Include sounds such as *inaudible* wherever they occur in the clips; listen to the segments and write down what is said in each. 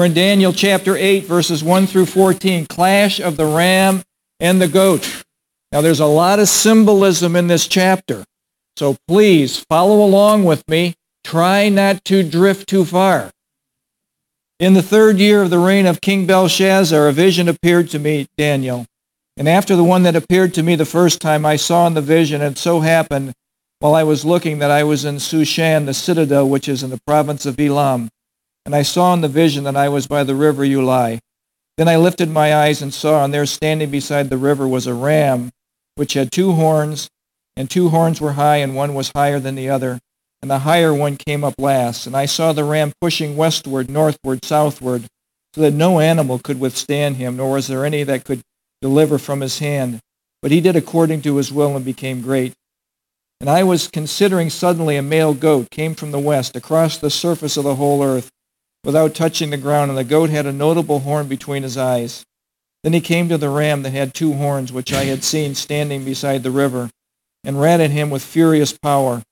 We're in Daniel chapter 8, verses 1 through 14. Clash of the ram and the goat. Now, there's a lot of symbolism in this chapter. So please follow along with me. Try not to drift too far. In the third year of the reign of King Belshazzar, a vision appeared to me, Daniel. And after the one that appeared to me the first time, I saw in the vision, and so happened while I was looking that I was in Shushan, the citadel which is in the province of Elam. And I saw in the vision that I was by the river Ulai. Then I lifted my eyes and saw, and there standing beside the river was a ram, which had two horns, and two horns were high, and one was higher than the other. And the higher one came up last. And I saw the ram pushing westward, northward, southward, so that no animal could withstand him, nor was there any that could deliver from his hand. But he did according to his will and became great. And I was considering suddenly a male goat came from the west across the surface of the whole earth without touching the ground, and the goat had a notable horn between his eyes. Then he came to the ram that had two horns, which I had seen standing beside the river, and ran at him with furious power.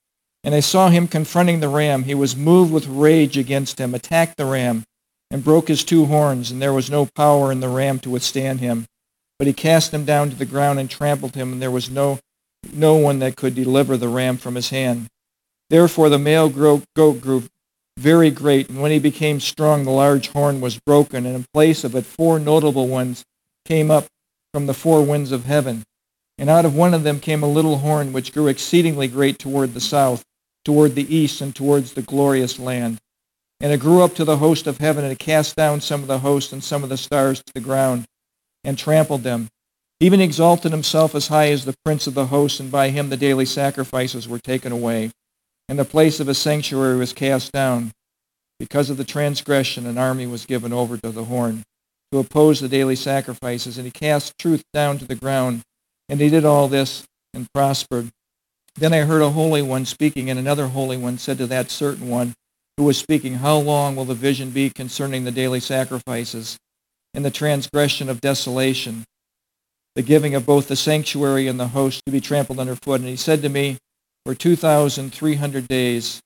And I saw him confronting the ram. He was moved with rage against him, attacked the ram, and broke his two horns, and there was no power in the ram to withstand him. But he cast him down to the ground and trampled him, and there was no, no one that could deliver the ram from his hand. Therefore the male goat grew very great, and when he became strong, the large horn was broken, and in place of it four notable ones came up from the four winds of heaven. And out of one of them came a little horn which grew exceedingly great toward the south, toward the east, and towards the glorious land. And it grew up to the host of heaven, and it cast down some of the host and some of the stars to the ground and trampled them. Even exalted himself as high as the prince of the host, and by him the daily sacrifices were taken away, and the place of his sanctuary was cast down. Because of the transgression, an army was given over to the horn to oppose the daily sacrifices, and he cast truth down to the ground. And he did all this and prospered. Then I heard a holy one speaking, and another holy one said to that certain one who was speaking, How long will the vision be concerning the daily sacrifices? and the transgression of desolation, the giving of both the sanctuary and the host to be trampled underfoot. And he said to me, For 2,300 days,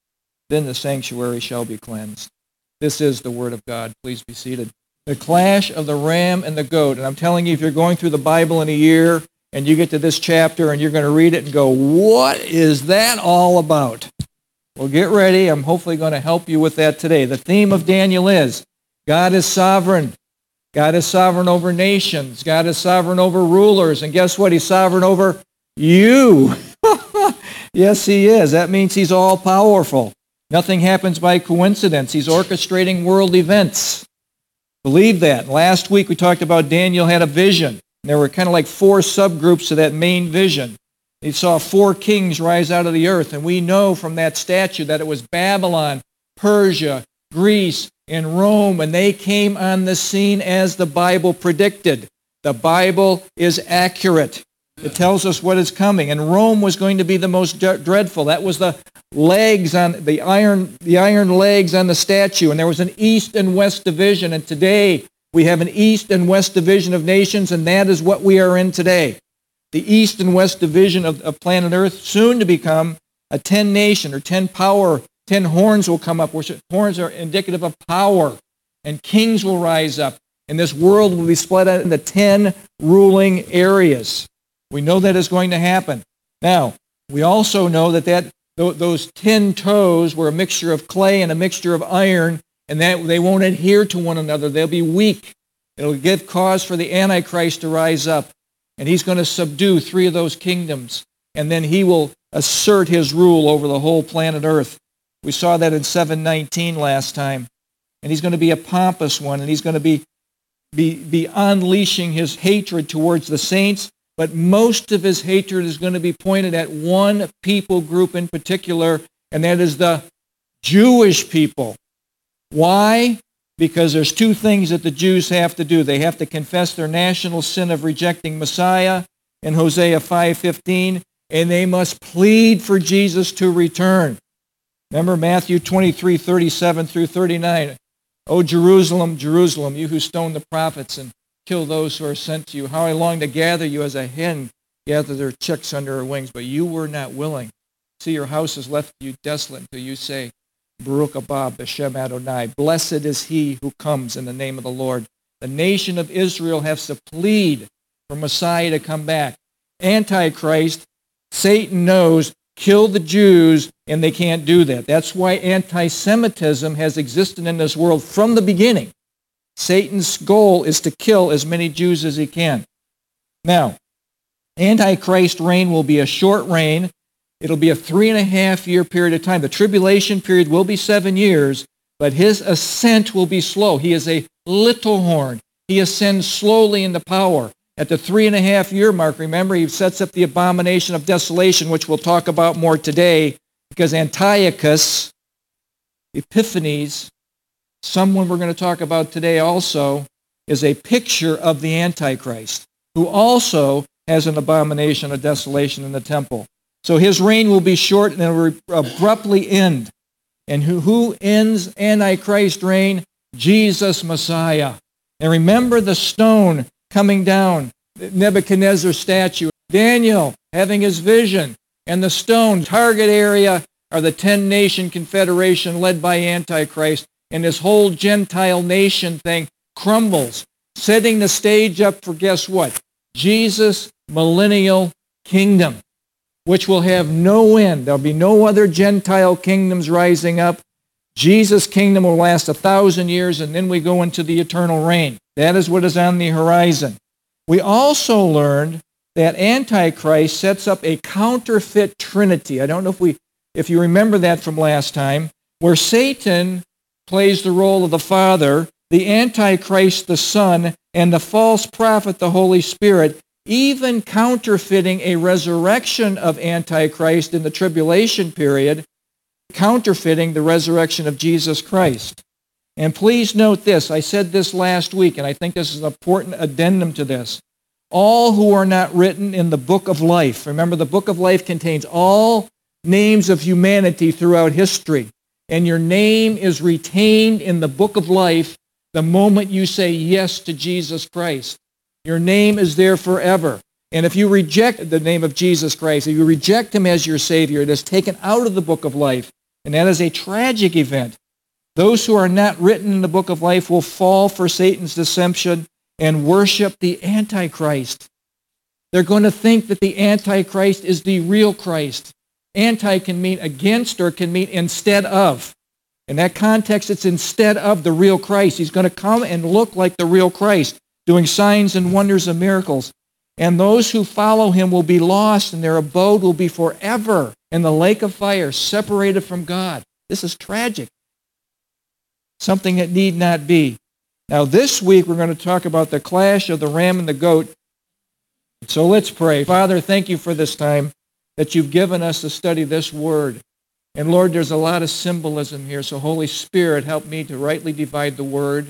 then the sanctuary shall be cleansed. This is the word of God. Please be seated. The clash of the ram and the goat. And I'm telling you, if you're going through the Bible in a year and you get to this chapter and you're going to read it and go, what is that all about? Well, get ready. I'm hopefully going to help you with that today. The theme of Daniel is God is sovereign. God is sovereign over nations. God is sovereign over rulers. And guess what? He's sovereign over you. *laughs* yes, he is. That means he's all powerful. Nothing happens by coincidence. He's orchestrating world events. Believe that. Last week we talked about Daniel had a vision. There were kind of like four subgroups to that main vision. He saw four kings rise out of the earth, and we know from that statue that it was Babylon, Persia, Greece, and Rome, and they came on the scene as the Bible predicted. The Bible is accurate. It tells us what is coming. And Rome was going to be the most dreadful. That was the legs on the iron, the iron legs on the statue. And there was an east and west division. And today we have an east and west division of nations, and that is what we are in today. The east and west division of, of planet Earth, soon to become a 10 nation or 10 power Ten horns will come up. Which horns are indicative of power. And kings will rise up. And this world will be split out into ten ruling areas. We know that is going to happen. Now, we also know that, that those ten toes were a mixture of clay and a mixture of iron, and that they won't adhere to one another. They'll be weak. It'll give cause for the Antichrist to rise up. And he's going to subdue three of those kingdoms. And then he will assert his rule over the whole planet Earth. We saw that in 719 last time. And he's going to be a pompous one, and he's going to be, be, be unleashing his hatred towards the saints, but most of his hatred is going to be pointed at one people group in particular, and that is the Jewish people. Why? Because there's two things that the Jews have to do. They have to confess their national sin of rejecting Messiah in Hosea 5:15, and they must plead for Jesus to return. Remember Matthew 23, 37 through 39. O Jerusalem, Jerusalem, you who stone the prophets and kill those who are sent to you, how I long to gather you as a hen gathers her chicks under her wings, but you were not willing. See, your house is left you desolate until you say, Baruch haba B'Shem Adonai. Blessed is he who comes in the name of the Lord. The nation of Israel has to plead for Messiah to come back. Antichrist, Satan knows, kill the Jews, and they can't do that. That's why anti Semitism has existed in this world from the beginning. Satan's goal is to kill as many Jews as he can. Now, Antichrist reign will be a short reign. It'll be a three and a half year period of time. The tribulation period will be seven years, but his ascent will be slow. He is a little horn. He ascends slowly into power. At the three and a half year mark, remember, he sets up the abomination of desolation, which we'll talk about more today, because Antiochus, Epiphanes, someone we're going to talk about today also, is a picture of the Antichrist, who also has an abomination a desolation in the temple. So his reign will be short and it will abruptly end. And who, who ends Antichrist reign? Jesus Messiah. And remember the stone coming down, Nebuchadnezzar's statue, Daniel having his vision, and the stone target area are the 10 nation confederation led by Antichrist. And this whole Gentile nation thing crumbles, setting the stage up for guess what? Jesus' millennial kingdom, which will have no end. There'll be no other Gentile kingdoms rising up. Jesus' kingdom will last a thousand years, and then we go into the eternal reign. That is what is on the horizon. We also learned that Antichrist sets up a counterfeit trinity. I don't know if we if you remember that from last time, where Satan plays the role of the Father, the Antichrist the Son, and the false prophet the Holy Spirit, even counterfeiting a resurrection of Antichrist in the tribulation period, counterfeiting the resurrection of Jesus Christ. And please note this I said this last week, and I think this is an important addendum to this. All who are not written in the book of life, remember, the book of life contains all names of humanity throughout history, and your name is retained in the book of life the moment you say yes to Jesus Christ. Your name is there forever. And if you reject the name of Jesus Christ, if you reject him as your Savior, it is taken out of the book of life. And that is a tragic event. Those who are not written in the book of life will fall for Satan's deception and worship the Antichrist. They're going to think that the Antichrist is the real Christ. Anti can mean against or can mean instead of. In that context, it's instead of the real Christ. He's going to come and look like the real Christ doing signs and wonders and miracles. And those who follow him will be lost, and their abode will be forever in the lake of fire, separated from God. This is tragic. Something that need not be. Now, this week we're going to talk about the clash of the ram and the goat. So let's pray. Father, thank you for this time that you've given us to study this word. And Lord, there's a lot of symbolism here. So, Holy Spirit, help me to rightly divide the word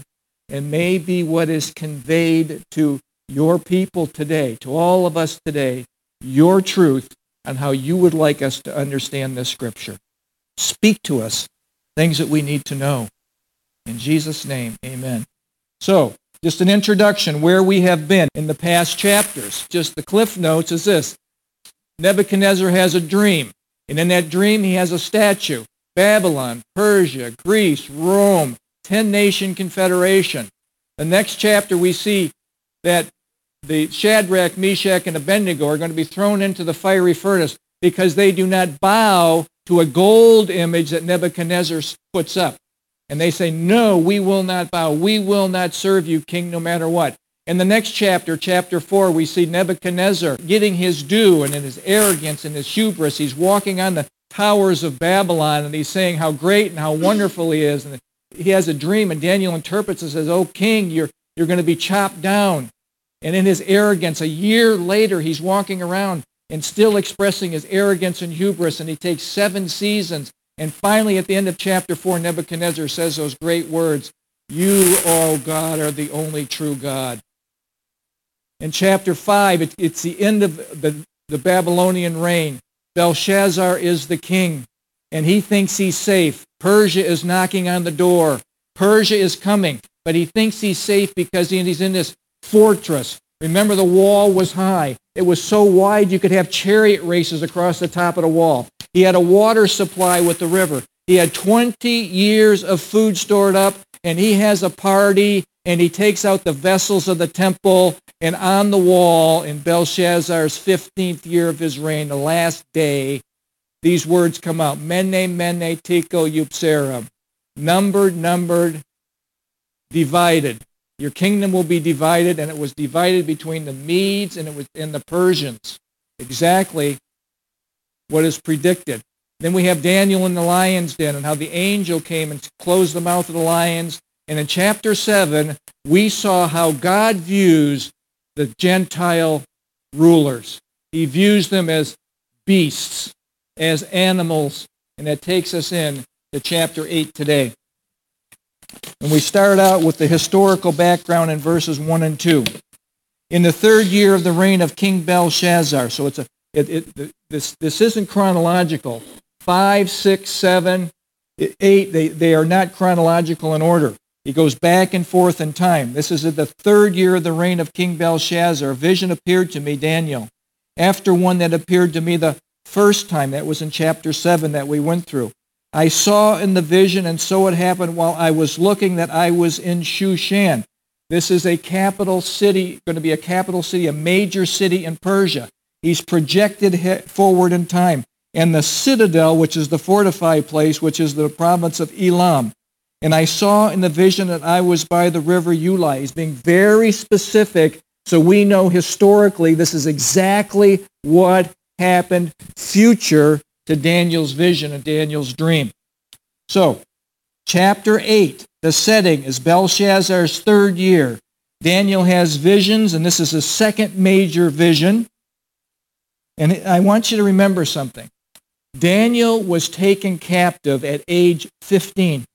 and may be what is conveyed to your people today, to all of us today, your truth on how you would like us to understand this scripture. Speak to us things that we need to know. In Jesus' name, amen. So, just an introduction where we have been in the past chapters. Just the cliff notes is this. Nebuchadnezzar has a dream, and in that dream he has a statue. Babylon, Persia, Greece, Rome, 10 nation confederation. The next chapter, we see that the Shadrach, Meshach, and Abednego are going to be thrown into the fiery furnace because they do not bow to a gold image that Nebuchadnezzar puts up. And they say, No, we will not bow. We will not serve you, king, no matter what. In the next chapter, chapter 4, we see Nebuchadnezzar getting his due and in his arrogance and his hubris. He's walking on the towers of Babylon and he's saying how great and how wonderful he is. And he has a dream, and Daniel interprets it and says, Oh, king, you're, you're going to be chopped down. And in his arrogance, a year later, he's walking around and still expressing his arrogance and hubris, and he takes seven seasons. And finally, at the end of chapter 4, Nebuchadnezzar says those great words, You, O God, are the only true God. In chapter 5, it, it's the end of the, the Babylonian reign. Belshazzar is the king, and he thinks he's safe. Persia is knocking on the door. Persia is coming, but he thinks he's safe because he's in this fortress. Remember, the wall was high. It was so wide you could have chariot races across the top of the wall. He had a water supply with the river. He had 20 years of food stored up, and he has a party, and he takes out the vessels of the temple, and on the wall in Belshazzar's 15th year of his reign, the last day, these words come out. Mene, mene, tekel, upharsin. Numbered, numbered, divided. Your kingdom will be divided, and it was divided between the Medes and it was and the Persians. Exactly what is predicted. Then we have Daniel in the lion's den and how the angel came and closed the mouth of the lions. And in chapter 7, we saw how God views the Gentile rulers. He views them as beasts, as animals. And that takes us in to chapter 8 today. And we start out with the historical background in verses 1 and 2. In the third year of the reign of King Belshazzar, so it's a, it, it, this, this isn't chronological. 5, 6, 7, 8, they, they are not chronological in order. He goes back and forth in time. This is the third year of the reign of King Belshazzar. A vision appeared to me, Daniel, after one that appeared to me the first time. That was in chapter 7 that we went through. I saw in the vision, and so it happened while I was looking that I was in Shushan. This is a capital city, going to be a capital city, a major city in Persia. He's projected forward in time. And the citadel, which is the fortified place, which is the province of Elam. And I saw in the vision that I was by the river Ulai. He's being very specific so we know historically this is exactly what happened future to Daniel's vision and Daniel's dream. So, chapter 8, the setting is Belshazzar's third year. Daniel has visions, and this is his second major vision. And I want you to remember something. Daniel was taken captive at age 15.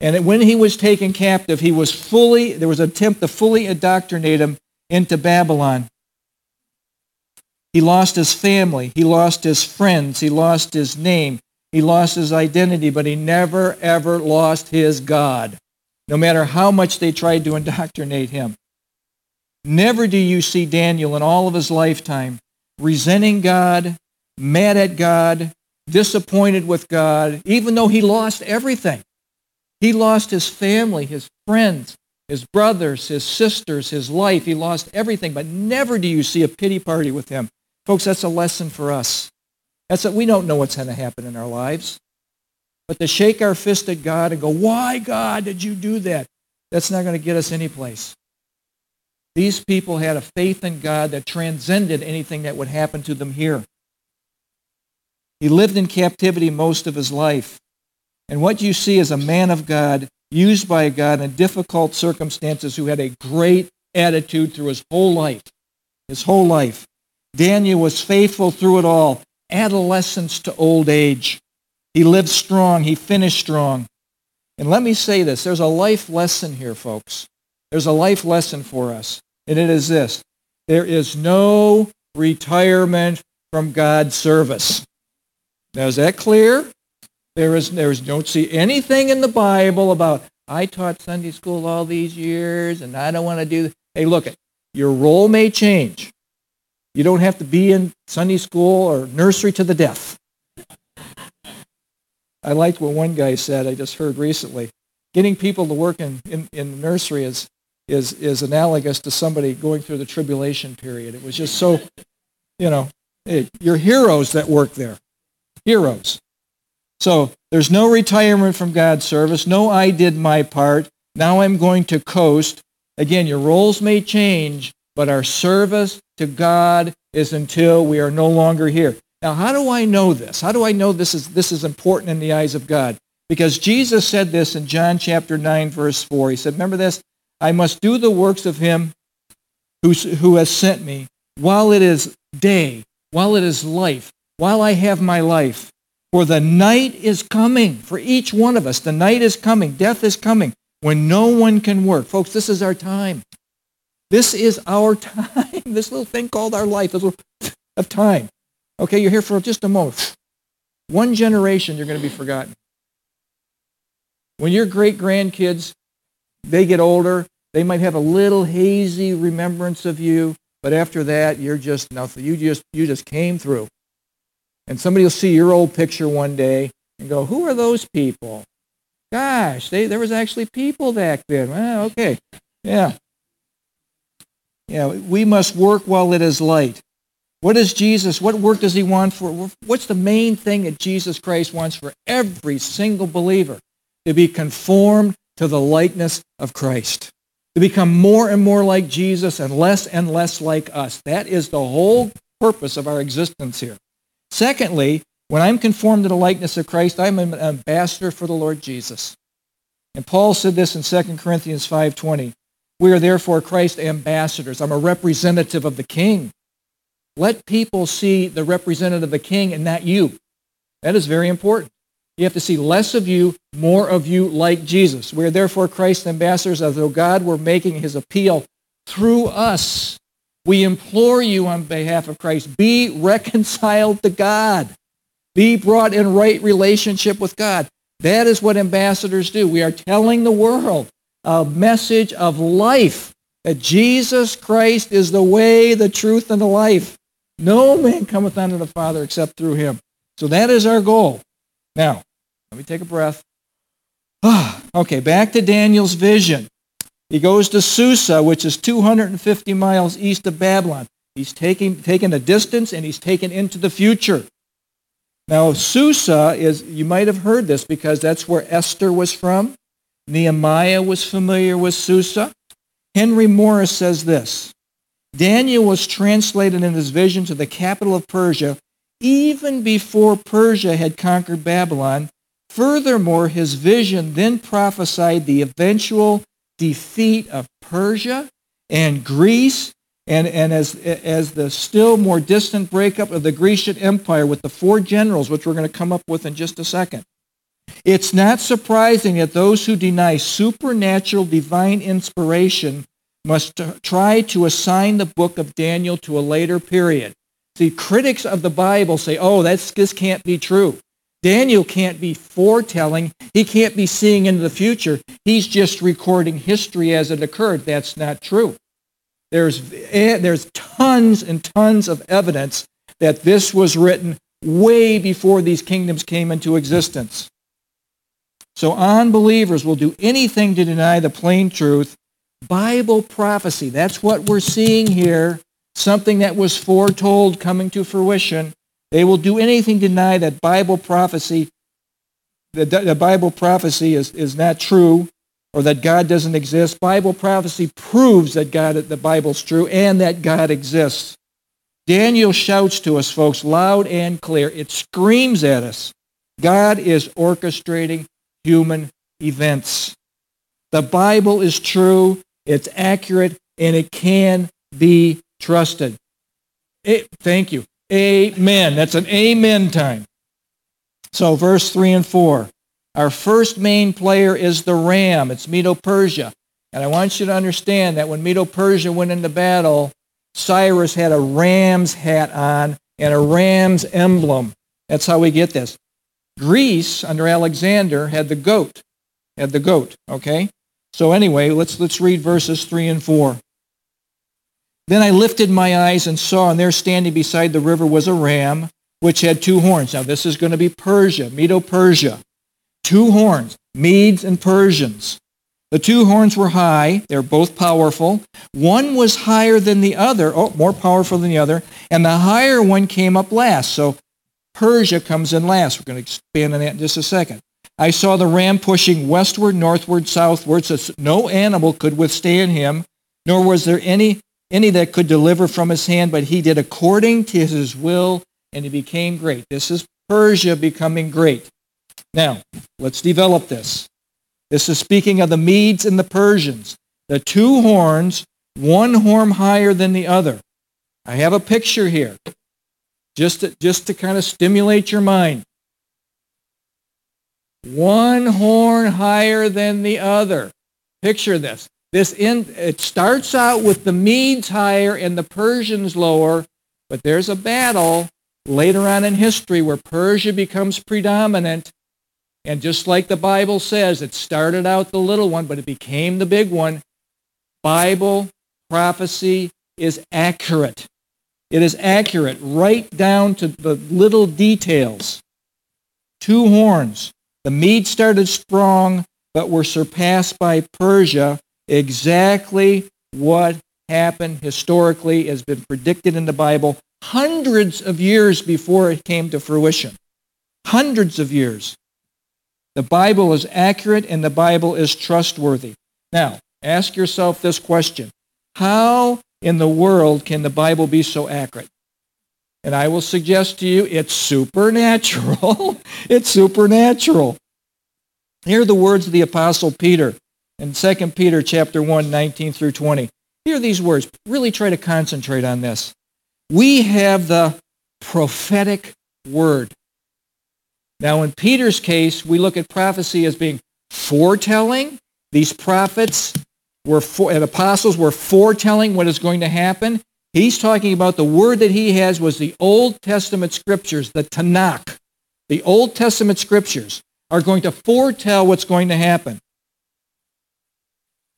And when he was taken captive, he was fully, there was an attempt to fully indoctrinate him into Babylon. He lost his family. He lost his friends. He lost his name. He lost his identity, but he never, ever lost his God, no matter how much they tried to indoctrinate him. Never do you see Daniel in all of his lifetime resenting God, mad at God, disappointed with God, even though he lost everything. He lost his family, his friends, his brothers, his sisters, his life. He lost everything, but never do you see a pity party with him. Folks, that's a lesson for us. That's that we don't know what's going to happen in our lives. But to shake our fist at God and go, why, God, did you do that? That's not going to get us anyplace. These people had a faith in God that transcended anything that would happen to them here. He lived in captivity most of his life. And what you see is a man of God, used by God in difficult circumstances, who had a great attitude through his whole life. His whole life. Daniel was faithful through it all, adolescence to old age. He lived strong. He finished strong. And let me say this. There's a life lesson here, folks. There's a life lesson for us. And it is this. There is no retirement from God's service. Now, is that clear? There is, there is, don't see anything in the Bible about, I taught Sunday school all these years and I don't want to do this. Hey, look, your role may change. You don't have to be in Sunday school or nursery to the death. I liked what one guy said I just heard recently. Getting people to work in, in, in nursery is, is, is analogous to somebody going through the tribulation period. It was just so, you know, hey, heroes that work there. Heroes. So there's no retirement from God's service. No, I did my part. Now I'm going to coast. Again, your roles may change, but our service to God is until we are no longer here. Now, how do I know this? How do I know this is, this is important in the eyes of God? Because Jesus said this in John chapter 9, verse 4. He said, remember this? I must do the works of him who, who has sent me while it is day, while it is life, while I have my life. For the night is coming for each one of us. The night is coming. Death is coming when no one can work. Folks, this is our time. This is our *laughs* time. This little thing called our life, this little *laughs* of time. Okay, you're here for just a moment. *sighs* One generation, you're going to be forgotten. When your great grandkids, they get older, they might have a little hazy remembrance of you, but after that, you're just nothing. You just you just came through. And somebody will see your old picture one day, and go, who are those people? Gosh, they, there was actually people back then. Well, okay. Yeah. Yeah, we must work while it is light. What is Jesus, what work does he want for? What's the main thing that Jesus Christ wants for every single believer? To be conformed to the likeness of Christ. To become more and more like Jesus and less and less like us. That is the whole purpose of our existence here. Secondly, when I'm conformed to the likeness of Christ, I'm an ambassador for the Lord Jesus. And Paul said this in 2 Corinthians 5.20. We are therefore Christ's ambassadors. I'm a representative of the king. Let people see the representative of the king and not you. That is very important. You have to see less of you, more of you like Jesus. We are therefore Christ's ambassadors as though God were making his appeal through us. We implore you on behalf of Christ, be reconciled to God. Be brought in right relationship with God. That is what ambassadors do. We are telling the world a message of life, that Jesus Christ is the way, the truth, and the life. No man cometh unto the Father except through him. So that is our goal. Now, let me take a breath. *sighs* okay, back to Daniel's vision. He goes to Susa, which is 250 miles east of Babylon. He's taking, taken a distance and he's taken into the future. Now, Susa is, you might have heard this because that's where Esther was from. Nehemiah was familiar with Susa. Henry Morris says this Daniel was translated in his vision to the capital of Persia even before Persia had conquered Babylon. Furthermore, his vision then prophesied the eventual defeat of Persia and Greece and, and as, as the still more distant breakup of the Grecian Empire with the four generals, which we're going to come up with in just a second. It's not surprising that those who deny supernatural divine inspiration must try to assign the book of Daniel to a later period. See, critics of the Bible say, oh, that's, this can't be true. Daniel can't be foretelling. He can't be seeing into the future. He's just recording history as it occurred. That's not true. There's, eh, there's tons and tons of evidence that this was written way before these kingdoms came into existence. So unbelievers will do anything to deny the plain truth. Bible prophecy, that's what we're seeing here, something that was foretold coming to fruition. They will do anything to deny that Bible prophecy, the, the Bible prophecy is, is not true or that God doesn't exist. Bible prophecy proves that God, the Bible's true and that God exists. Daniel shouts to us, folks, loud and clear. It screams at us. God is orchestrating human events. The Bible is true, it's accurate, and it can be trusted. It, thank you. Amen. That's an amen time. So, verse 3 and 4. Our first main player is the ram. It's Medo-Persia. And I want you to understand that when Medo-Persia went into battle, Cyrus had a ram's hat on and a ram's emblem. That's how we get this. Greece, under Alexander, had the goat. Had the goat, okay? So anyway, let's, let's read verses 3 and 4. Then I lifted my eyes and saw, and there standing beside the river was a ram, which had two horns. Now this is going to be Persia, Medo-Persia. Two horns, Medes and Persians. The two horns were high. They're both powerful. One was higher than the other, oh, more powerful than the other, and the higher one came up last. So Persia comes in last. We're going to expand on that in just a second. I saw the ram pushing westward, northward, southward, so no animal could withstand him, nor was there any any that could deliver from his hand, but he did according to his will, and he became great. This is Persia becoming great. Now, let's develop this. This is speaking of the Medes and the Persians. The two horns, one horn higher than the other. I have a picture here, just to, just to kind of stimulate your mind. One horn higher than the other. Picture this. This it starts out with the Medes higher and the Persians lower, but there's a battle later on in history where Persia becomes predominant. And just like the Bible says, it started out the little one, but it became the big one. Bible prophecy is accurate. It is accurate right down to the little details. two horns. The Medes started strong, but were surpassed by Persia. Exactly what happened historically has been predicted in the Bible hundreds of years before it came to fruition. Hundreds of years. The Bible is accurate and the Bible is trustworthy. Now, ask yourself this question. How in the world can the Bible be so accurate? And I will suggest to you it's supernatural. *laughs* it's supernatural. Here are the words of the apostle Peter in 2 Peter chapter 1, 19 through 20. Hear these words. Really try to concentrate on this. We have the prophetic word. Now, in Peter's case, we look at prophecy as being foretelling. These prophets were for, and apostles were foretelling what is going to happen. He's talking about the word that he has was the Old Testament scriptures, the Tanakh. The Old Testament scriptures are going to foretell what's going to happen.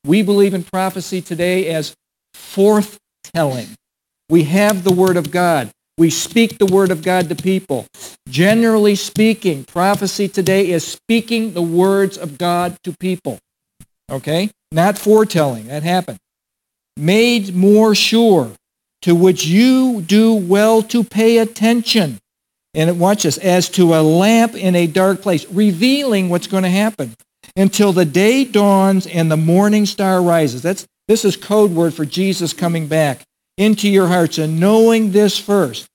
We believe in prophecy today as forthtelling. We have the Word of God. We speak the Word of God to people. Generally speaking, prophecy today is speaking the words of God to people. Okay? Not foretelling. That happened. Made more sure, to which you do well to pay attention. And watch this, as to a lamp in a dark place, revealing what's going to happen until the day dawns and the morning star rises. That's, this is code word for Jesus coming back into your hearts. And knowing this first,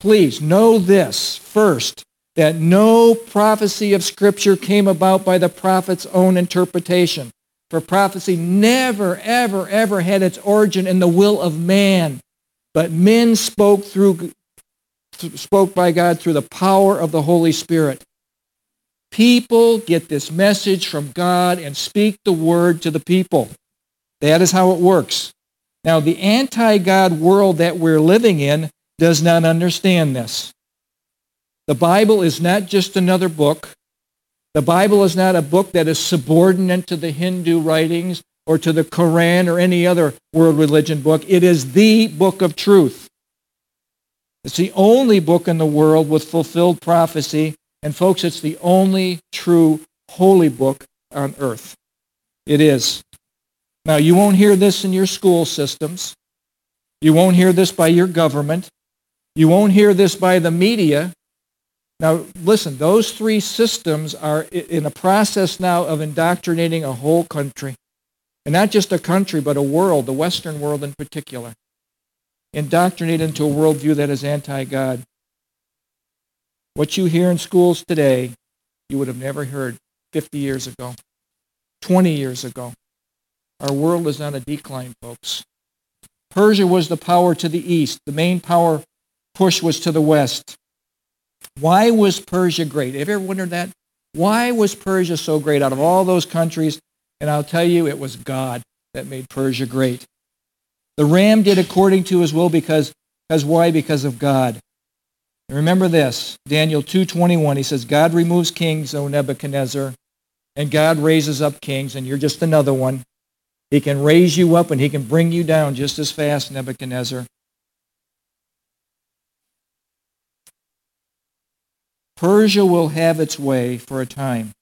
please know this first, that no prophecy of Scripture came about by the prophet's own interpretation. For prophecy never, ever, ever had its origin in the will of man, but men spoke through spoke by God through the power of the Holy Spirit. People get this message from God and speak the word to the people. That is how it works. Now, the anti-God world that we're living in does not understand this. The Bible is not just another book. The Bible is not a book that is subordinate to the Hindu writings or to the Quran or any other world religion book. It is the book of truth. It's the only book in the world with fulfilled prophecy and folks, it's the only true holy book on earth. It is. Now, you won't hear this in your school systems. You won't hear this by your government. You won't hear this by the media. Now, listen, those three systems are in a process now of indoctrinating a whole country. And not just a country, but a world, the Western world in particular. Indoctrinated into a worldview that is anti-God. What you hear in schools today, you would have never heard 50 years ago, 20 years ago. Our world is on a decline, folks. Persia was the power to the east. The main power push was to the west. Why was Persia great? Have you ever wondered that? Why was Persia so great out of all those countries? And I'll tell you, it was God that made Persia great. The ram did according to his will because, because why? Because of God. Remember this, Daniel 2.21, he says, God removes kings, O Nebuchadnezzar, and God raises up kings, and you're just another one. He can raise you up and he can bring you down just as fast, Nebuchadnezzar. Persia will have its way for a time,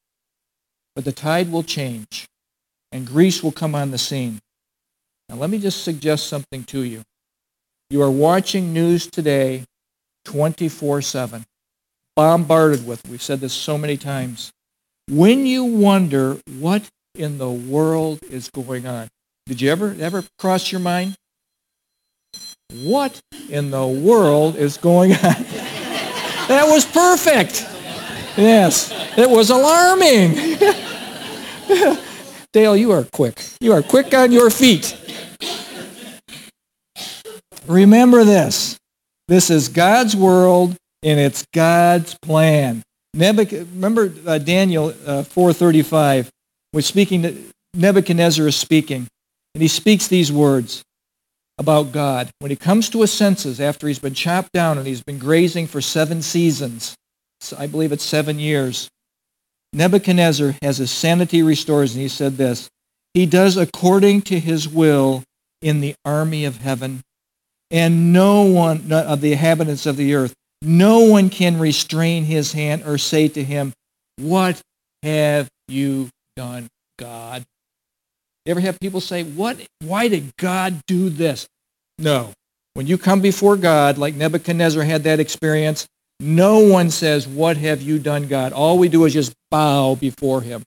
but the tide will change, and Greece will come on the scene. Now let me just suggest something to you. You are watching news today 24 7. Bombarded with. We've said this so many times. When you wonder what in the world is going on, did you ever ever cross your mind? What in the world is going on? *laughs* that was perfect. Yes, it was alarming. *laughs* Dale, you are quick. You are quick on your feet. Remember this. This is God's world and it's God's plan. remember uh, Daniel uh, 4.35, was speaking Nebuchadnezzar is speaking, and he speaks these words about God. When he comes to his senses after he's been chopped down and he's been grazing for seven seasons, I believe it's seven years, Nebuchadnezzar has his sanity restored, and he said this, he does according to his will in the army of heaven and no one of the inhabitants of the earth No one can restrain his hand or say to him, What have you done, God? You ever have people say, What why did God do this? No. When you come before God, like Nebuchadnezzar had that experience, no one says, What have you done, God? All we do is just bow before him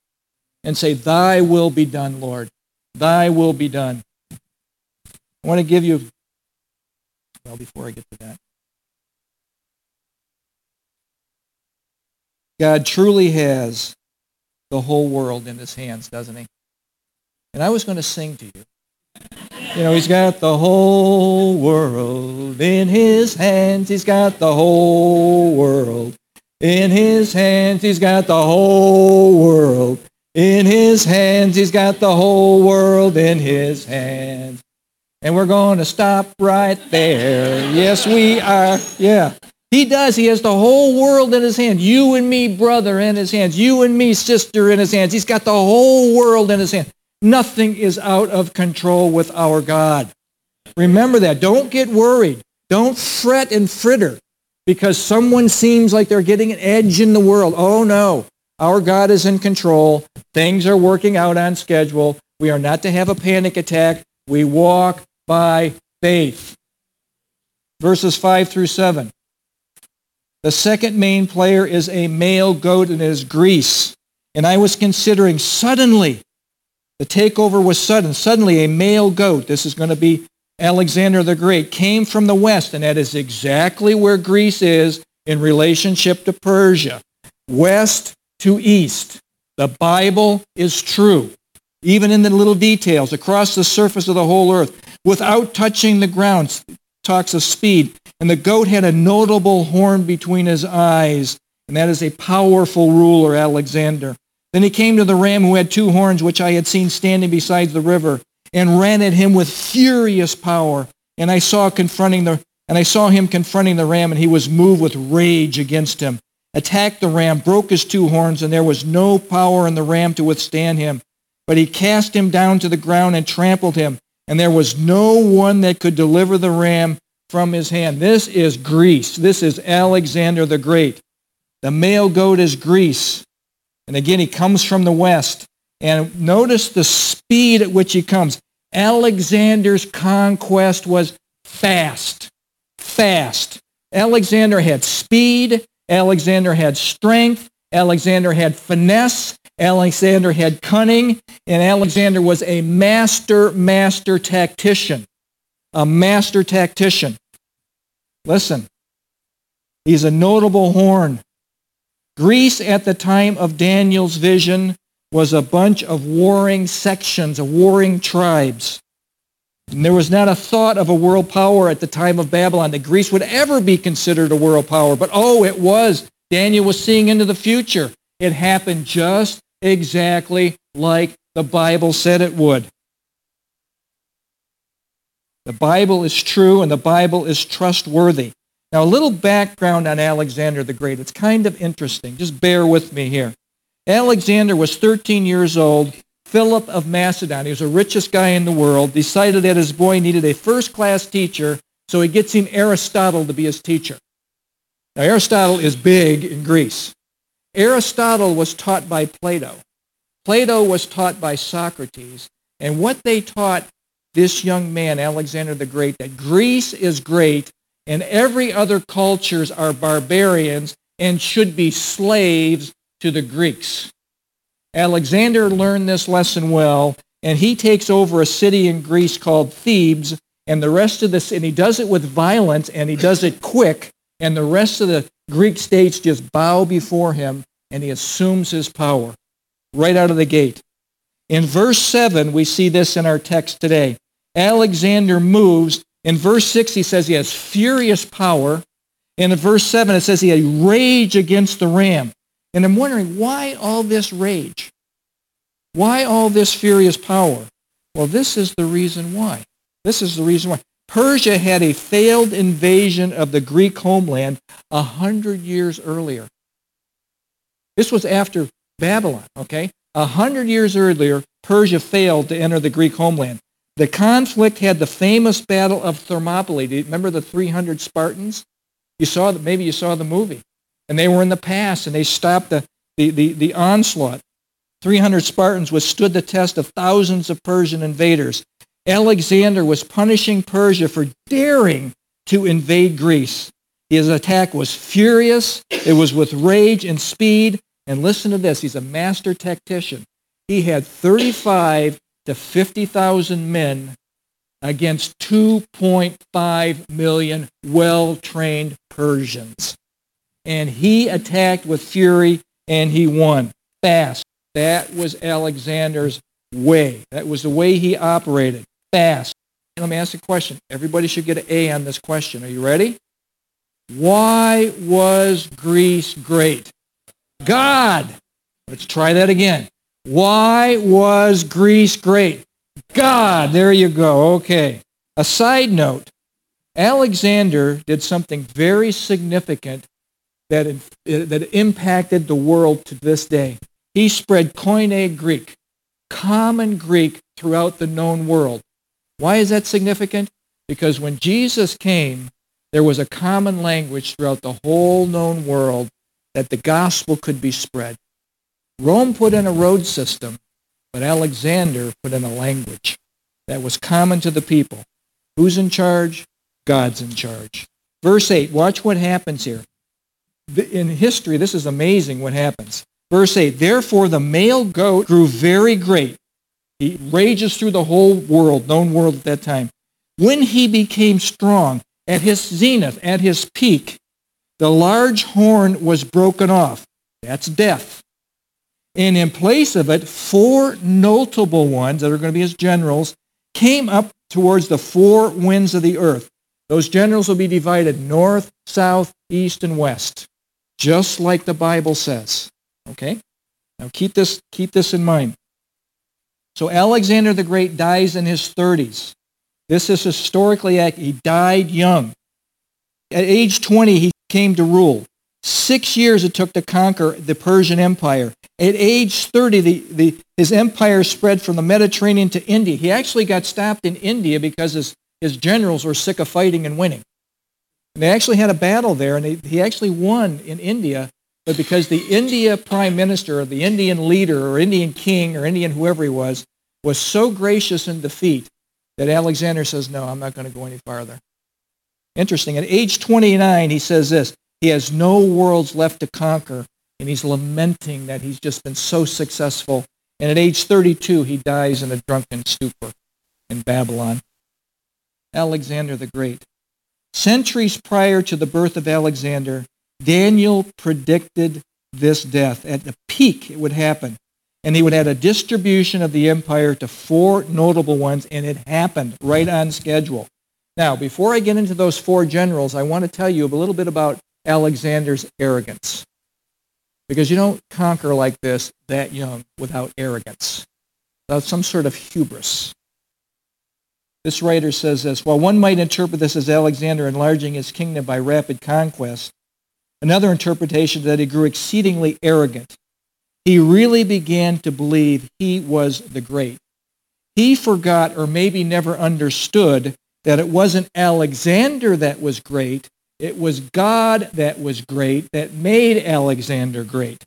and say, Thy will be done, Lord. Thy will be done. I want to give you, well, before I get to that, God truly has the whole world in his hands, doesn't he? And I was going to sing to you. You know, he's got the whole world in his hands. He's got the whole world in his hands. He's got the whole world in his hands. He's got the whole world in his hands. And we're going to stop right there. Yes, we are. Yeah. He does. He has the whole world in his hands. You and me, brother, in his hands. You and me, sister, in his hands. He's got the whole world in his hands. Nothing is out of control with our God. Remember that. Don't get worried. Don't fret and fritter because someone seems like they're getting an edge in the world. Oh, no. Our God is in control. Things are working out on schedule. We are not to have a panic attack. We walk by faith. Verses 5 through 7. The second main player is a male goat and it is Greece. And I was considering suddenly, the takeover was sudden. Suddenly a male goat, this is going to be Alexander the Great, came from the west. And that is exactly where Greece is in relationship to Persia. West to east. The Bible is true, even in the little details, across the surface of the whole earth, without touching the ground. Talks of speed. And the goat had a notable horn between his eyes, and that is a powerful ruler, Alexander. Then he came to the ram who had two horns, which I had seen standing beside the river, and ran at him with furious power. And I saw confronting the and I saw him confronting the ram, and he was moved with rage against him. Attacked the ram, broke his two horns, and there was no power in the ram to withstand him. But he cast him down to the ground and trampled him, and there was no one that could deliver the ram from his hand. This is Greece. This is Alexander the Great. The male goat is Greece. And again, he comes from the west. And notice the speed at which he comes. Alexander's conquest was fast. Fast. Alexander had speed. Alexander had strength. Alexander had finesse. Alexander had cunning. And Alexander was a master, master tactician a master tactician. Listen, he's a notable horn. Greece at the time of Daniel's vision was a bunch of warring sections, of warring tribes. And there was not a thought of a world power at the time of Babylon that Greece would ever be considered a world power. But oh, it was. Daniel was seeing into the future. It happened just exactly like the Bible said it would. The Bible is true and the Bible is trustworthy. Now, a little background on Alexander the Great. It's kind of interesting. Just bear with me here. Alexander was 13 years old. Philip of Macedon, he was the richest guy in the world, decided that his boy needed a first-class teacher, so he gets him Aristotle to be his teacher. Now, Aristotle is big in Greece. Aristotle was taught by Plato. Plato was taught by Socrates. And what they taught this young man, Alexander the Great, that Greece is great and every other cultures are barbarians and should be slaves to the Greeks. Alexander learned this lesson well, and he takes over a city in Greece called Thebes, and the rest of this, and he does it with violence, and he does it quick, and the rest of the Greek states just bow before him, and he assumes his power right out of the gate. In verse 7, we see this in our text today. Alexander moves. In verse 6, he says he has furious power. And in verse 7, it says he had rage against the ram. And I'm wondering, why all this rage? Why all this furious power? Well, this is the reason why. This is the reason why. Persia had a failed invasion of the Greek homeland a hundred years earlier. This was after Babylon, okay? A hundred years earlier, Persia failed to enter the Greek homeland. The conflict had the famous Battle of Thermopylae. Do you remember the 300 Spartans? You saw that maybe you saw the movie. And they were in the pass and they stopped the, the, the, the onslaught. 300 Spartans withstood the test of thousands of Persian invaders. Alexander was punishing Persia for daring to invade Greece. His attack was furious. It was with rage and speed. And listen to this. He's a master tactician. He had 35 to 50,000 men against 2.5 million well-trained Persians. And he attacked with fury and he won fast. That was Alexander's way. That was the way he operated. Fast. Let me ask a question. Everybody should get an A on this question. Are you ready? Why was Greece great? God. Let's try that again. Why was Greece great? God. There you go. Okay. A side note. Alexander did something very significant that, that impacted the world to this day. He spread Koine Greek, common Greek, throughout the known world. Why is that significant? Because when Jesus came, there was a common language throughout the whole known world that the gospel could be spread. Rome put in a road system, but Alexander put in a language that was common to the people. Who's in charge? God's in charge. Verse 8, watch what happens here. In history, this is amazing what happens. Verse 8, therefore the male goat grew very great. He rages through the whole world, known world at that time. When he became strong, at his zenith, at his peak, the large horn was broken off. That's death. And in place of it, four notable ones that are going to be his generals came up towards the four winds of the earth. Those generals will be divided north, south, east, and west, just like the Bible says. Okay? Now keep this, keep this in mind. So Alexander the Great dies in his 30s. This is historically accurate. He died young. At age 20, he came to rule. Six years it took to conquer the Persian Empire. At age 30, the, the, his empire spread from the Mediterranean to India. He actually got stopped in India because his, his generals were sick of fighting and winning. And they actually had a battle there, and he actually won in India, but because the India prime minister, or the Indian leader, or Indian king, or Indian whoever he was, was so gracious in defeat that Alexander says, no, I'm not going to go any farther. Interesting. At age 29, he says this, he has no worlds left to conquer, and he's lamenting that he's just been so successful. And at age 32, he dies in a drunken stupor in Babylon. Alexander the Great. Centuries prior to the birth of Alexander, Daniel predicted this death. At the peak, it would happen. And he would add a distribution of the empire to four notable ones, and it happened right on schedule. Now, before I get into those four generals, I want to tell you a little bit about Alexander's arrogance. Because you don't conquer like this that young without arrogance, without some sort of hubris. This writer says this, while one might interpret this as Alexander enlarging his kingdom by rapid conquest, another interpretation that he grew exceedingly arrogant. He really began to believe he was the great. He forgot or maybe never understood that it wasn't Alexander that was great, it was God that was great, that made Alexander great.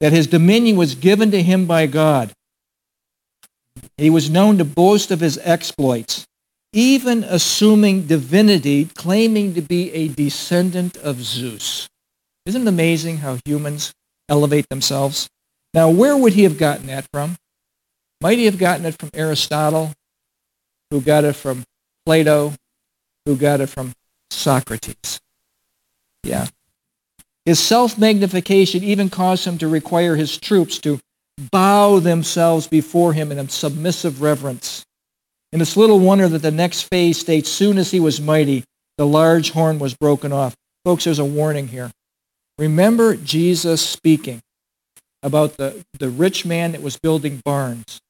That his dominion was given to him by God. He was known to boast of his exploits, even assuming divinity, claiming to be a descendant of Zeus. Isn't it amazing how humans elevate themselves? Now, where would he have gotten that from? Might he have gotten it from Aristotle, who got it from Plato, who got it from Socrates. Yeah. His self-magnification even caused him to require his troops to bow themselves before him in a submissive reverence. And it's little wonder that the next phase states, soon as he was mighty, the large horn was broken off. Folks, there's a warning here. Remember Jesus speaking about the, the rich man that was building barns.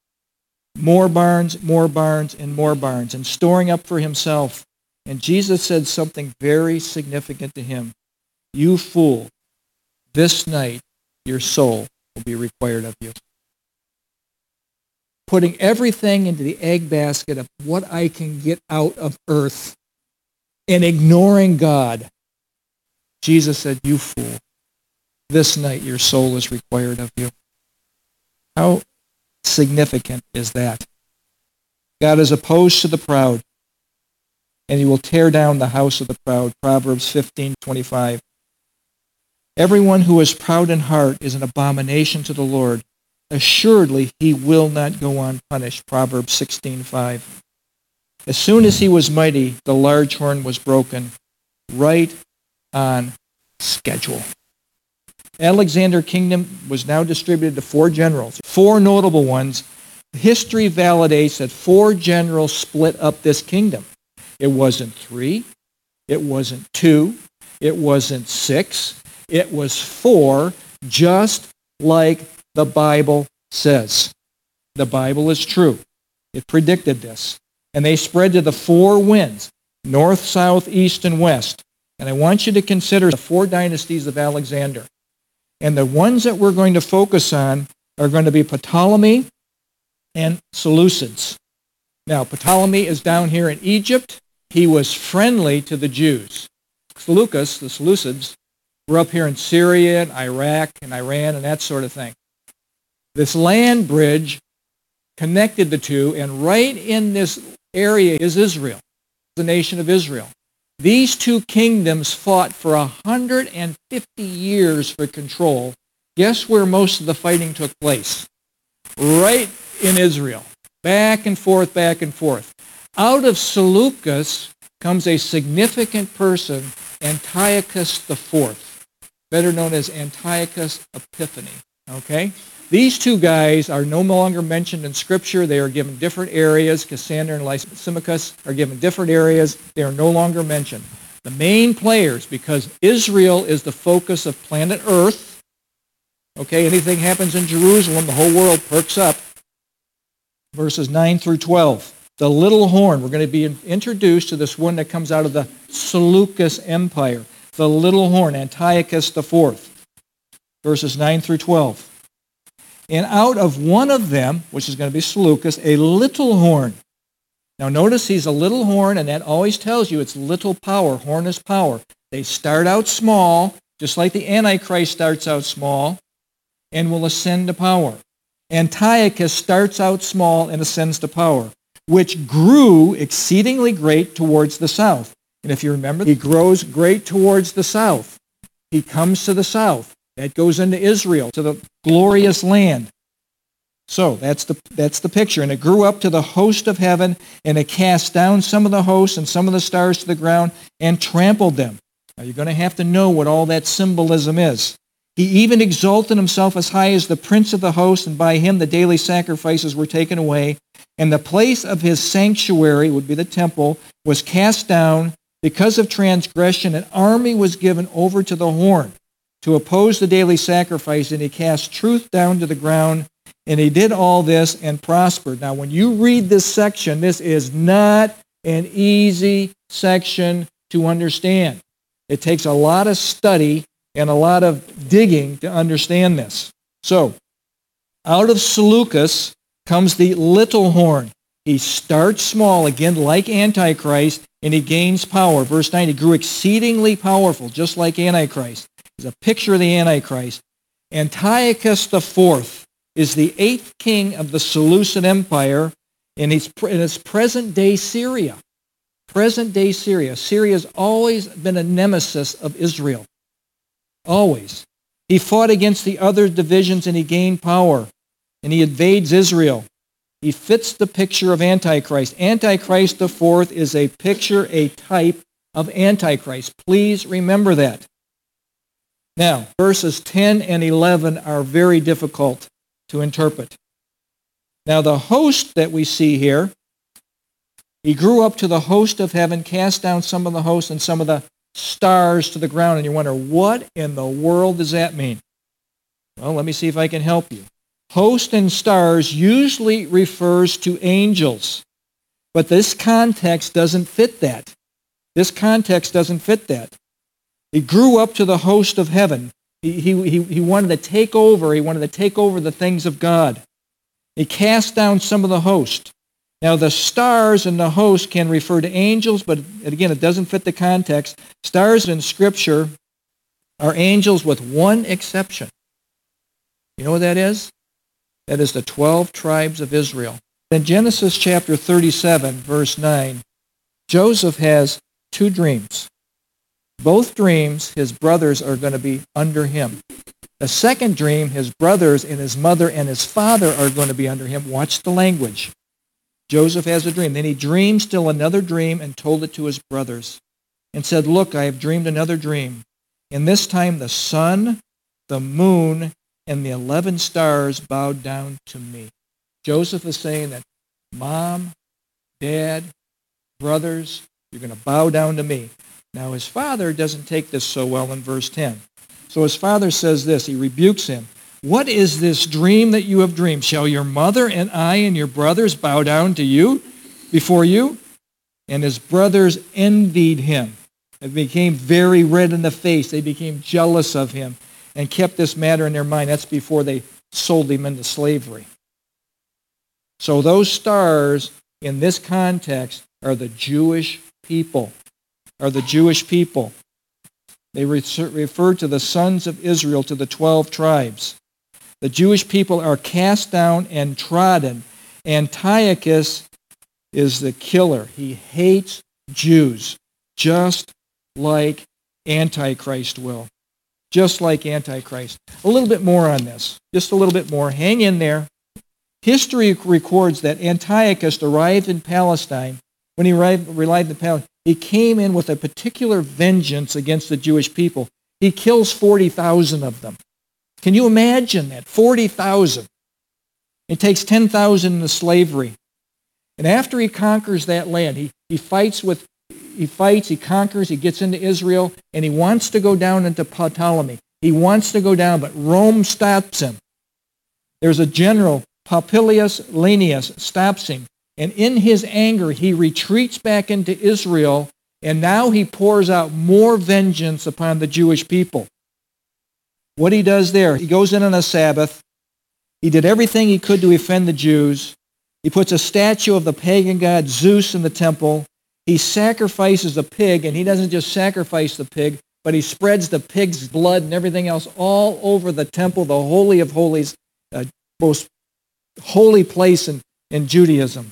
More barns, more barns, and more barns, and storing up for himself and Jesus said something very significant to him. You fool, this night your soul will be required of you. Putting everything into the egg basket of what I can get out of earth and ignoring God. Jesus said, You fool, this night your soul is required of you. How significant is that? God is opposed to the proud, and he will tear down the house of the proud. Proverbs 15:25. Everyone who is proud in heart is an abomination to the Lord. Assuredly, he will not go unpunished. Proverbs 16:5. As soon as he was mighty, the large horn was broken, right on schedule. Alexander kingdom was now distributed to four generals, four notable ones. History validates that four generals split up this kingdom. It wasn't three, it wasn't two, it wasn't six, it was four, just like the Bible says. The Bible is true. It predicted this. And they spread to the four winds, north, south, east, and west. And I want you to consider the four dynasties of Alexander. And the ones that we're going to focus on are going to be Ptolemy and Seleucids. Now, Ptolemy is down here in Egypt. He was friendly to the Jews. Seleucus, the Seleucids, were up here in Syria and Iraq and Iran and that sort of thing. This land bridge connected the two, and right in this area is Israel, the nation of Israel. These two kingdoms fought for 150 years for control. Guess where most of the fighting took place? Right in Israel. Back and forth, back and forth. Out of Seleucus comes a significant person, Antiochus IV, better known as Antiochus Epiphanes. Okay? These two guys are no longer mentioned in Scripture. They are given different areas. Cassander and Lysimachus are given different areas. They are no longer mentioned. The main players, because Israel is the focus of planet Earth, okay, anything happens in Jerusalem, the whole world perks up. Verses 9 through 12. The little horn, we're going to be introduced to this one that comes out of the Seleucus Empire. The little horn, Antiochus IV. Verses 9 through 12. And out of one of them, which is going to be Seleucus, a little horn. Now notice he's a little horn, and that always tells you it's little power. Horn is power. They start out small, just like the Antichrist starts out small, and will ascend to power. Antiochus starts out small and ascends to power, which grew exceedingly great towards the south. And if you remember, he grows great towards the south. He comes to the south. That goes into Israel, to the glorious land. So that's the, that's the picture. And it grew up to the host of heaven, and it cast down some of the hosts and some of the stars to the ground and trampled them. Now you're going to have to know what all that symbolism is. He even exalted himself as high as the prince of the host, and by him the daily sacrifices were taken away. And the place of his sanctuary, would be the temple, was cast down. Because of transgression, an army was given over to the horn to oppose the daily sacrifice, and he cast truth down to the ground, and he did all this and prospered. Now, when you read this section, this is not an easy section to understand. It takes a lot of study and a lot of digging to understand this. So, out of Seleucus comes the little horn. He starts small, again, like Antichrist, and he gains power. Verse 9, he grew exceedingly powerful, just like Antichrist is a picture of the Antichrist. Antiochus IV is the eighth king of the Seleucid Empire in its, in its present-day Syria. Present-day Syria. Syria has always been a nemesis of Israel. Always. He fought against the other divisions and he gained power. And he invades Israel. He fits the picture of Antichrist. Antiochus IV is a picture, a type of Antichrist. Please remember that. Now, verses 10 and 11 are very difficult to interpret. Now, the host that we see here, he grew up to the host of heaven, cast down some of the hosts and some of the stars to the ground. And you wonder, what in the world does that mean? Well, let me see if I can help you. Host and stars usually refers to angels, but this context doesn't fit that. This context doesn't fit that. He grew up to the host of heaven. He, he, he wanted to take over. He wanted to take over the things of God. He cast down some of the host. Now, the stars and the host can refer to angels, but again, it doesn't fit the context. Stars in Scripture are angels with one exception. You know what that is? That is the 12 tribes of Israel. In Genesis chapter 37, verse 9, Joseph has two dreams. Both dreams, his brothers are going to be under him. The second dream, his brothers and his mother and his father are going to be under him. Watch the language. Joseph has a dream. Then he dreamed still another dream and told it to his brothers and said, Look, I have dreamed another dream. And this time the sun, the moon, and the 11 stars bowed down to me. Joseph is saying that mom, dad, brothers, you're going to bow down to me. Now his father doesn't take this so well in verse 10. So his father says this. He rebukes him. What is this dream that you have dreamed? Shall your mother and I and your brothers bow down to you before you? And his brothers envied him and became very red in the face. They became jealous of him and kept this matter in their mind. That's before they sold him into slavery. So those stars in this context are the Jewish people. Are the Jewish people. They refer to the sons of Israel, to the 12 tribes. The Jewish people are cast down and trodden. Antiochus is the killer. He hates Jews, just like Antichrist will. Just like Antichrist. A little bit more on this. Just a little bit more. Hang in there. History records that Antiochus arrived in Palestine. When he arrived, arrived in Palestine, he came in with a particular vengeance against the Jewish people. He kills 40,000 of them. Can you imagine that? 40,000. It takes 10,000 into slavery. And after he conquers that land, he, he fights with he fights, he conquers, he gets into Israel, and he wants to go down into Ptolemy. He wants to go down, but Rome stops him. There's a general, Popilius Laenas, stops him. And in his anger, he retreats back into Israel, and now he pours out more vengeance upon the Jewish people. What he does there, he goes in on a Sabbath. He did everything he could to offend the Jews. He puts a statue of the pagan god Zeus in the temple. He sacrifices a pig, and he doesn't just sacrifice the pig, but he spreads the pig's blood and everything else all over the temple, the Holy of Holies, the most holy place in, in Judaism.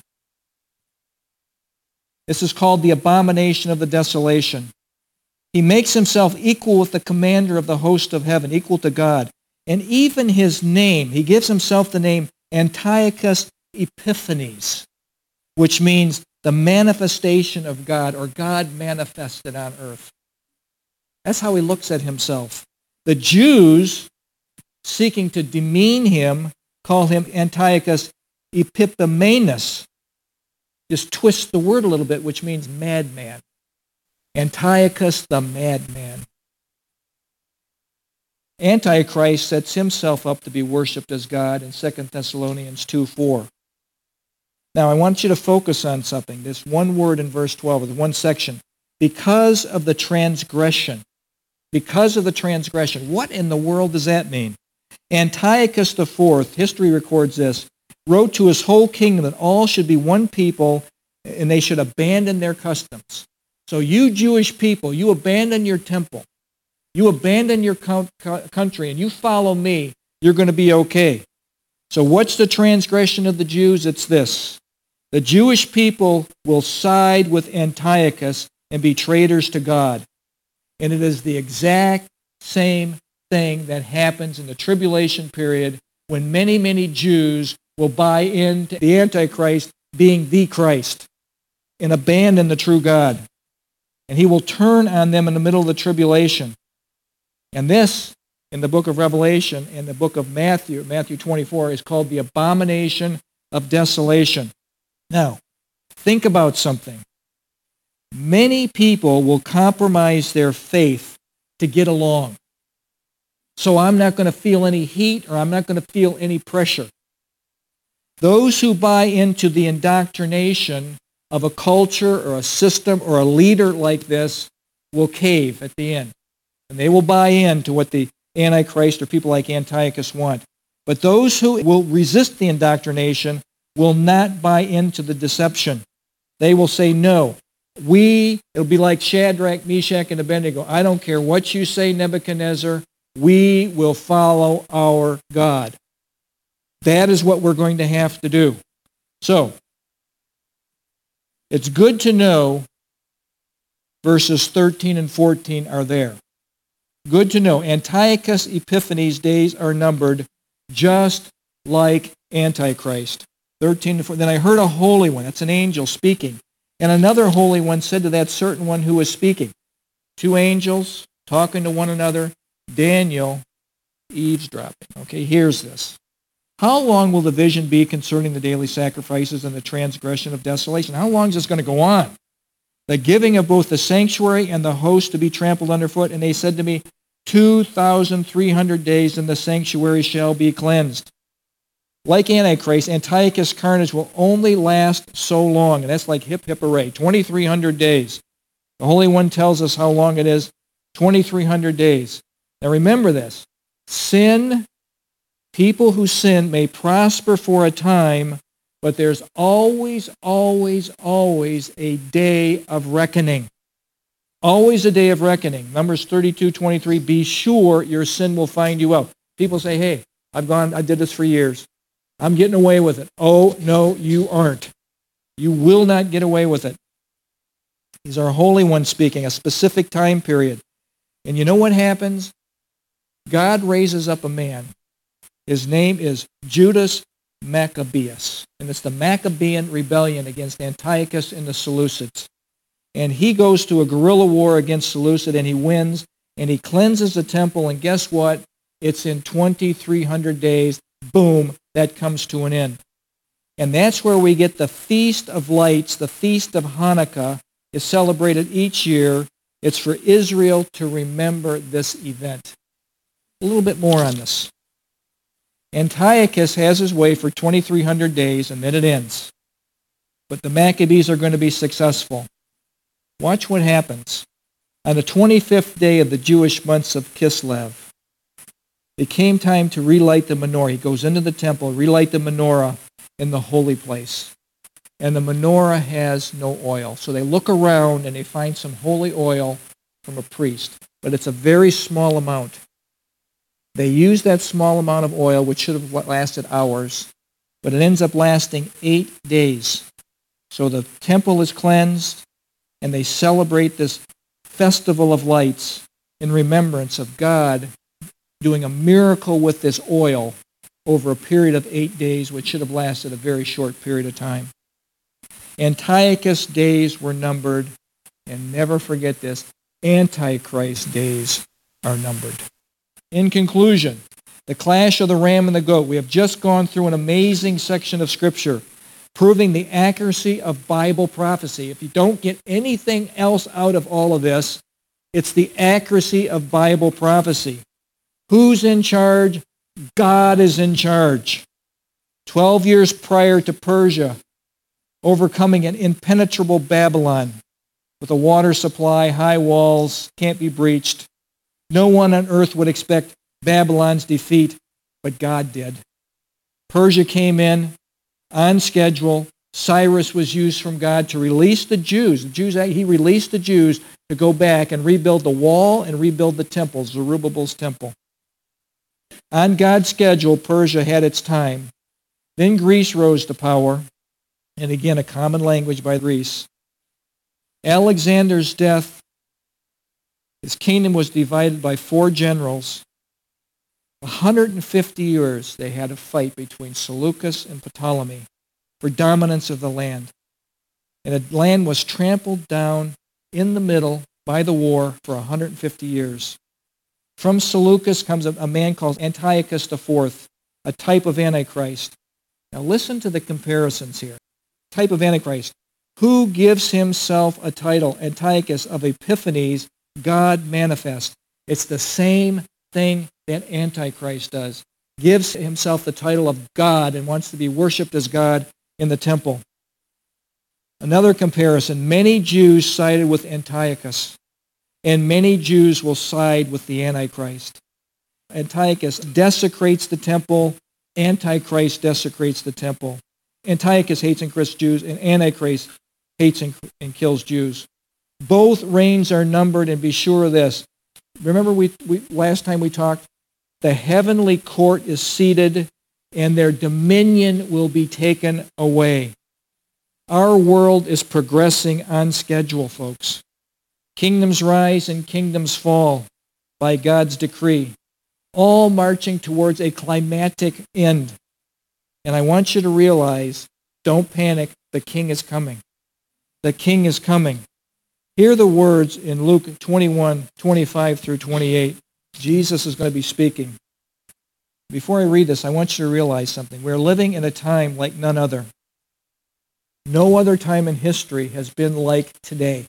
This is called the abomination of the desolation. He makes himself equal with the commander of the host of heaven, equal to God. And even his name, he gives himself the name Antiochus Epiphanes, which means the manifestation of God or God manifested on earth. That's how he looks at himself. The Jews, seeking to demean him, call him Antiochus Epimanes. Just twist the word a little bit, which means madman. Antiochus the madman. Antichrist sets himself up to be worshipped as God in 2 Thessalonians 2 4. Now, I want you to focus on something. This one word in verse 12, one section. Because of the transgression. Because of the transgression. What in the world does that mean? Antiochus IV, history records this, wrote to his whole kingdom that all should be one people and they should abandon their customs. So you Jewish people, you abandon your temple. You abandon your country and you follow me. You're going to be okay. So what's the transgression of the Jews? It's this. The Jewish people will side with Antiochus and be traitors to God. And it is the exact same thing that happens in the tribulation period when many, many Jews will buy into the Antichrist being the Christ and abandon the true God. And he will turn on them in the middle of the tribulation. And this, in the book of Revelation, in the book of Matthew, Matthew 24, is called the abomination of desolation. Now, think about something. Many people will compromise their faith to get along. So I'm not going to feel any heat or I'm not going to feel any pressure. Those who buy into the indoctrination of a culture or a system or a leader like this will cave at the end. And they will buy into what the Antichrist or people like Antiochus want. But those who will resist the indoctrination will not buy into the deception. They will say, no, We, it'll be like Shadrach, Meshach, and Abednego. I don't care what you say, Nebuchadnezzar. We will follow our God. That is what we're going to have to do. So, it's good to know verses 13 and 14 are there. Good to know. Antiochus Epiphanes' days are numbered just like Antichrist. 13 to 14. Then I heard a holy one. That's an angel speaking. And another holy one said to that certain one who was speaking, two angels talking to one another, Daniel eavesdropping. Okay, here's this. How long will the vision be concerning the daily sacrifices and the transgression of desolation? How long is this going to go on? The giving of both the sanctuary and the host to be trampled underfoot. And they said to me, 2,300 days and the sanctuary shall be cleansed. Like Antichrist, Antiochus carnage will only last so long. And that's like hip hip hooray, 2,300 days. The Holy One tells us how long it is 2,300 days. Now remember this sin, people who sin may prosper for a time, but there's always, always, always a day of reckoning. Always a day of reckoning. Numbers 32, 23, be sure your sin will find you out. People say, hey, I've gone, I did this for years. I'm getting away with it. Oh, no, you aren't. You will not get away with it. He's our Holy One speaking, a specific time period. And you know what happens? God raises up a man. His name is Judas Maccabeus. And it's the Maccabean rebellion against Antiochus and the Seleucids. And he goes to a guerrilla war against Seleucid and he wins and he cleanses the temple. And guess what? It's in 2,300 days. Boom, that comes to an end. And that's where we get the Feast of Lights, the Feast of Hanukkah is celebrated each year. It's for Israel to remember this event a little bit more on this. Antiochus has his way for 2,300 days, and then it ends. But the Maccabees are going to be successful. Watch what happens. On the 25th day of the Jewish months of Kislev, it came time to relight the menorah. He goes into the temple, relight the menorah in the holy place. And the menorah has no oil. So they look around and they find some holy oil from a priest. But it's a very small amount. They use that small amount of oil, which should have lasted hours, but it ends up lasting eight days. So the temple is cleansed, and they celebrate this festival of lights in remembrance of God doing a miracle with this oil over a period of eight days, which should have lasted a very short period of time. Antiochus' days were numbered, and never forget this, Antichrist days are numbered. In conclusion, the clash of the ram and the goat. We have just gone through an amazing section of Scripture proving the accuracy of Bible prophecy. If you don't get anything else out of all of this, it's the accuracy of Bible prophecy. Who's in charge? God is in charge. Twelve years prior to Persia, overcoming an impenetrable Babylon with a water supply, high walls, can't be breached, no one on earth would expect Babylon's defeat, but God did. Persia came in on schedule. Cyrus was used from God to release the Jews. The Jews he released the Jews to go back and rebuild the wall and rebuild the temple, Zerubbabel's temple. On God's schedule, Persia had its time. Then Greece rose to power, and again, a common language by Greece. Alexander's death his kingdom was divided by four generals. 150 years they had a fight between Seleucus and Ptolemy for dominance of the land. And the land was trampled down in the middle by the war for 150 years. From Seleucus comes a, man called Antiochus IV, a type of Antichrist. Now listen to the comparisons here. Type of Antichrist. Who gives himself a title, Antiochus of Epiphanes, God manifest. It's the same thing that Antichrist does. Gives himself the title of God and wants to be worshipped as God in the temple. Another comparison, many Jews sided with Antiochus, and many Jews will side with the Antichrist. Antiochus desecrates the temple, Antichrist desecrates the temple. Antiochus hates and Christ Jews, and Antichrist hates and kills Jews. Both reigns are numbered, and be sure of this. Remember, we, we last time we talked, the heavenly court is seated, and their dominion will be taken away. Our world is progressing on schedule, folks. Kingdoms rise and kingdoms fall by God's decree, all marching towards a climatic end. And I want you to realize don't panic, the king is coming. The king is coming. Hear the words in Luke 21 25 through 28. Jesus is going to be speaking. Before I read this, I want you to realize something. We're living in a time like none other. No other time in history has been like today.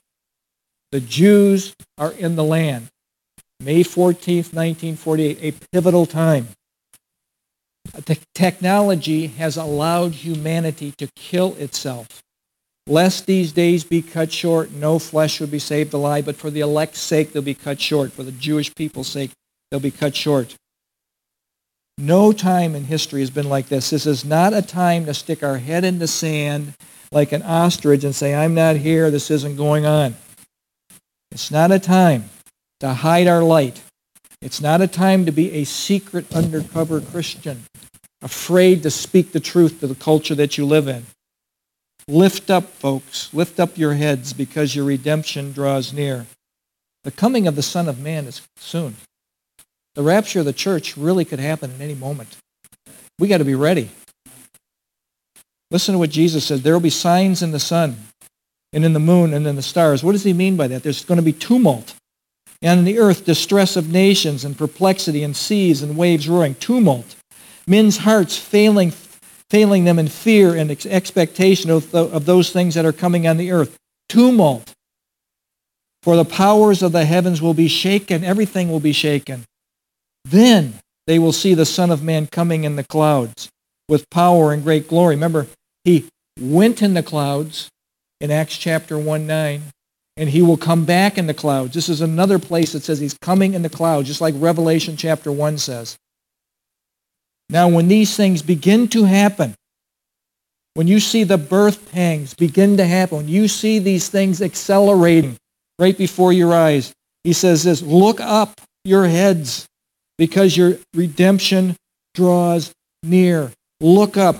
The Jews are in the land. May 14th, 1948, a pivotal time. The technology has allowed humanity to kill itself. Lest these days be cut short, no flesh would be saved alive, but for the elect's sake they'll be cut short. For the Jewish people's sake, they'll be cut short. No time in history has been like this. This is not a time to stick our head in the sand like an ostrich and say, I'm not here, this isn't going on. It's not a time to hide our light. It's not a time to be a secret undercover Christian, afraid to speak the truth to the culture that you live in. Lift up, folks. Lift up your heads because your redemption draws near. The coming of the Son of Man is soon. The rapture of the church really could happen at any moment. We got to be ready. Listen to what Jesus said. There will be signs in the sun and in the moon and in the stars. What does he mean by that? There's going to be tumult. And in the earth, distress of nations and perplexity and seas and waves roaring. Tumult. Men's hearts failing, failing them in fear and expectation of, the, of those things that are coming on the earth. Tumult. For the powers of the heavens will be shaken. Everything will be shaken. Then they will see the Son of Man coming in the clouds with power and great glory. Remember, he went in the clouds in Acts chapter 1 9, and he will come back in the clouds. This is another place that says he's coming in the clouds, just like Revelation chapter 1 says. Now, when these things begin to happen, when you see the birth pangs begin to happen, when you see these things accelerating right before your eyes, he says this look up your heads because your redemption draws near. Look up.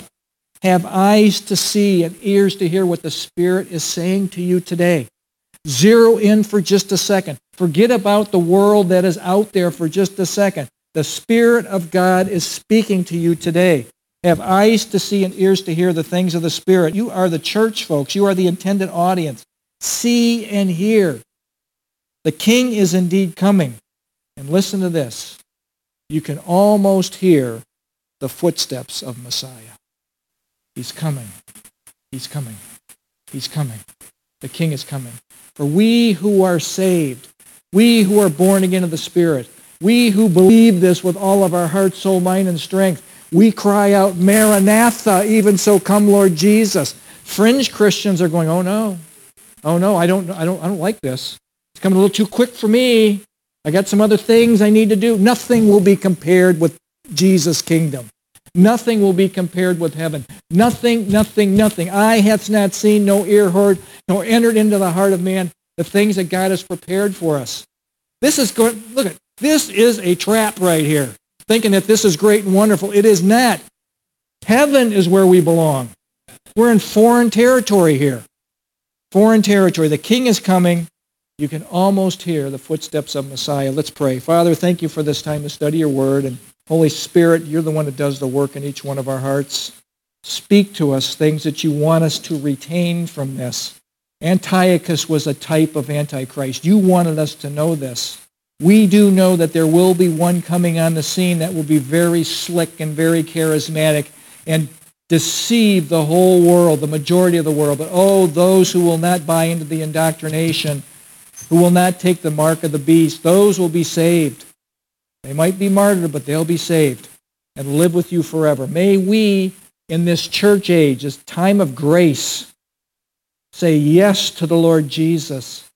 Have eyes to see and ears to hear what the Spirit is saying to you today. Zero in for just a second. Forget about the world that is out there for just a second. The Spirit of God is speaking to you today. Have eyes to see and ears to hear the things of the Spirit. You are the church, folks. You are the intended audience. See and hear. The King is indeed coming. And listen to this. You can almost hear the footsteps of Messiah. He's coming. He's coming. He's coming. The King is coming. For we who are saved, we who are born again of the Spirit, we who believe this with all of our heart, soul, mind, and strength, we cry out, Maranatha, even so come Lord Jesus. Fringe Christians are going, oh no, oh no, I don't, I don't, I don't like this. It's coming a little too quick for me. I got some other things I need to do. Nothing will be compared with Jesus' kingdom. Nothing will be compared with heaven. Nothing, nothing, nothing. Eye hath not seen, no ear heard, nor entered into the heart of man the things that God has prepared for us. This is going, look at, this is a trap right here, thinking that this is great and wonderful. It is not. Heaven is where we belong. We're in foreign territory here. Foreign territory. The king is coming. You can almost hear the footsteps of Messiah. Let's pray. Father, thank you for this time to study your word. And Holy Spirit, you're the one that does the work in each one of our hearts. Speak to us things that you want us to retain from this. Antiochus was a type of Antichrist. You wanted us to know this. We do know that there will be one coming on the scene that will be very slick and very charismatic and deceive the whole world, the majority of the world. But oh, those who will not buy into the indoctrination, who will not take the mark of the beast, those will be saved. They might be martyred, but they'll be saved and live with you forever. May we, in this church age, this time of grace, say yes to the Lord Jesus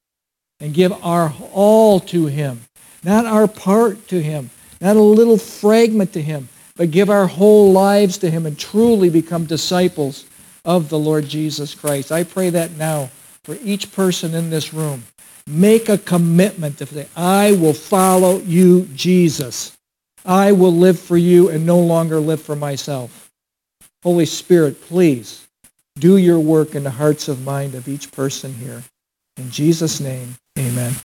and give our all to him, not our part to him, not a little fragment to him, but give our whole lives to him and truly become disciples of the Lord Jesus Christ. I pray that now for each person in this room. Make a commitment to say, I will follow you, Jesus. I will live for you and no longer live for myself. Holy Spirit, please do your work in the hearts of mind of each person here. In Jesus' name, amen.